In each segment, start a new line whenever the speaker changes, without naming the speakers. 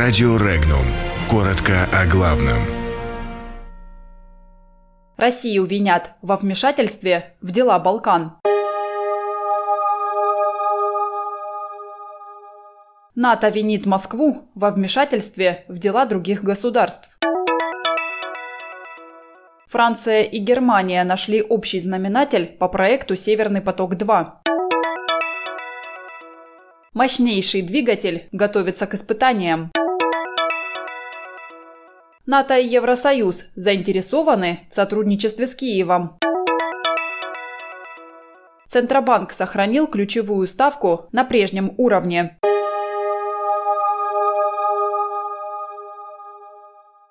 Радио Регнум. Коротко о главном.
Россию винят во вмешательстве в дела Балкан. НАТО винит Москву во вмешательстве в дела других государств. Франция и Германия нашли общий знаменатель по проекту «Северный поток-2». Мощнейший двигатель готовится к испытаниям. НАТО и Евросоюз заинтересованы в сотрудничестве с Киевом. Центробанк сохранил ключевую ставку на прежнем уровне.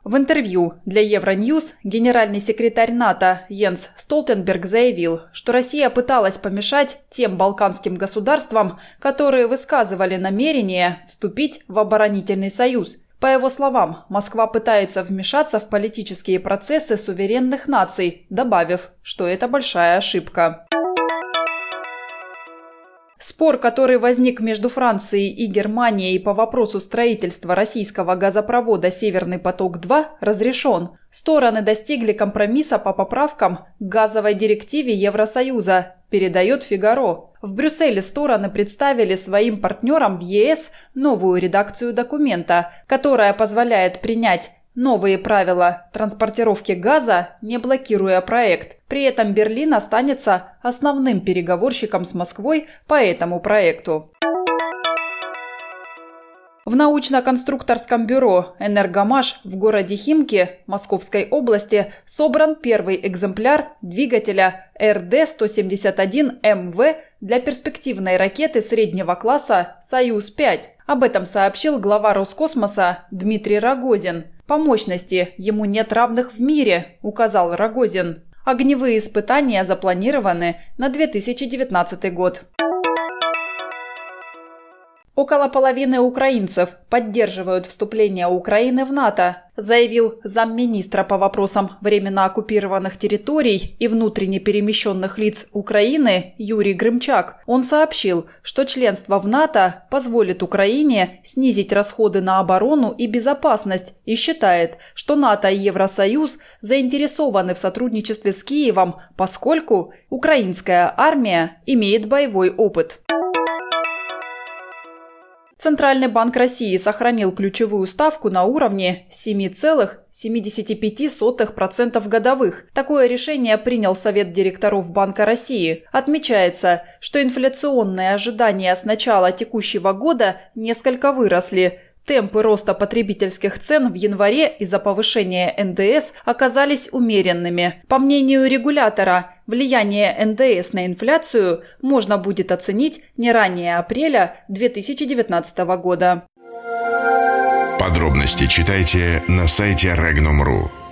В интервью для Евроньюз генеральный секретарь НАТО Йенс Столтенберг заявил, что Россия пыталась помешать тем балканским государствам, которые высказывали намерение вступить в оборонительный союз. По его словам, Москва пытается вмешаться в политические процессы суверенных наций, добавив, что это большая ошибка. Спор, который возник между Францией и Германией по вопросу строительства российского газопровода «Северный поток-2» разрешен. Стороны достигли компромисса по поправкам к газовой директиве Евросоюза, передает «Фигаро». В Брюсселе стороны представили своим партнерам в ЕС новую редакцию документа, которая позволяет принять новые правила транспортировки газа, не блокируя проект. При этом Берлин останется основным переговорщиком с Москвой по этому проекту. В научно-конструкторском бюро «Энергомаш» в городе Химки Московской области собран первый экземпляр двигателя РД-171МВ для перспективной ракеты среднего класса «Союз-5». Об этом сообщил глава Роскосмоса Дмитрий Рогозин – по мощности ему нет равных в мире, указал Рогозин. Огневые испытания запланированы на 2019 год. Около половины украинцев поддерживают вступление Украины в НАТО, заявил замминистра по вопросам временно оккупированных территорий и внутренне перемещенных лиц Украины Юрий Грымчак. Он сообщил, что членство в НАТО позволит Украине снизить расходы на оборону и безопасность и считает, что НАТО и Евросоюз заинтересованы в сотрудничестве с Киевом, поскольку украинская армия имеет боевой опыт. Центральный банк России сохранил ключевую ставку на уровне 7,75% годовых. Такое решение принял Совет директоров Банка России. Отмечается, что инфляционные ожидания с начала текущего года несколько выросли – Темпы роста потребительских цен в январе из-за повышения НДС оказались умеренными. По мнению регулятора, влияние НДС на инфляцию можно будет оценить не ранее апреля 2019 года.
Подробности читайте на сайте Regnum.ru.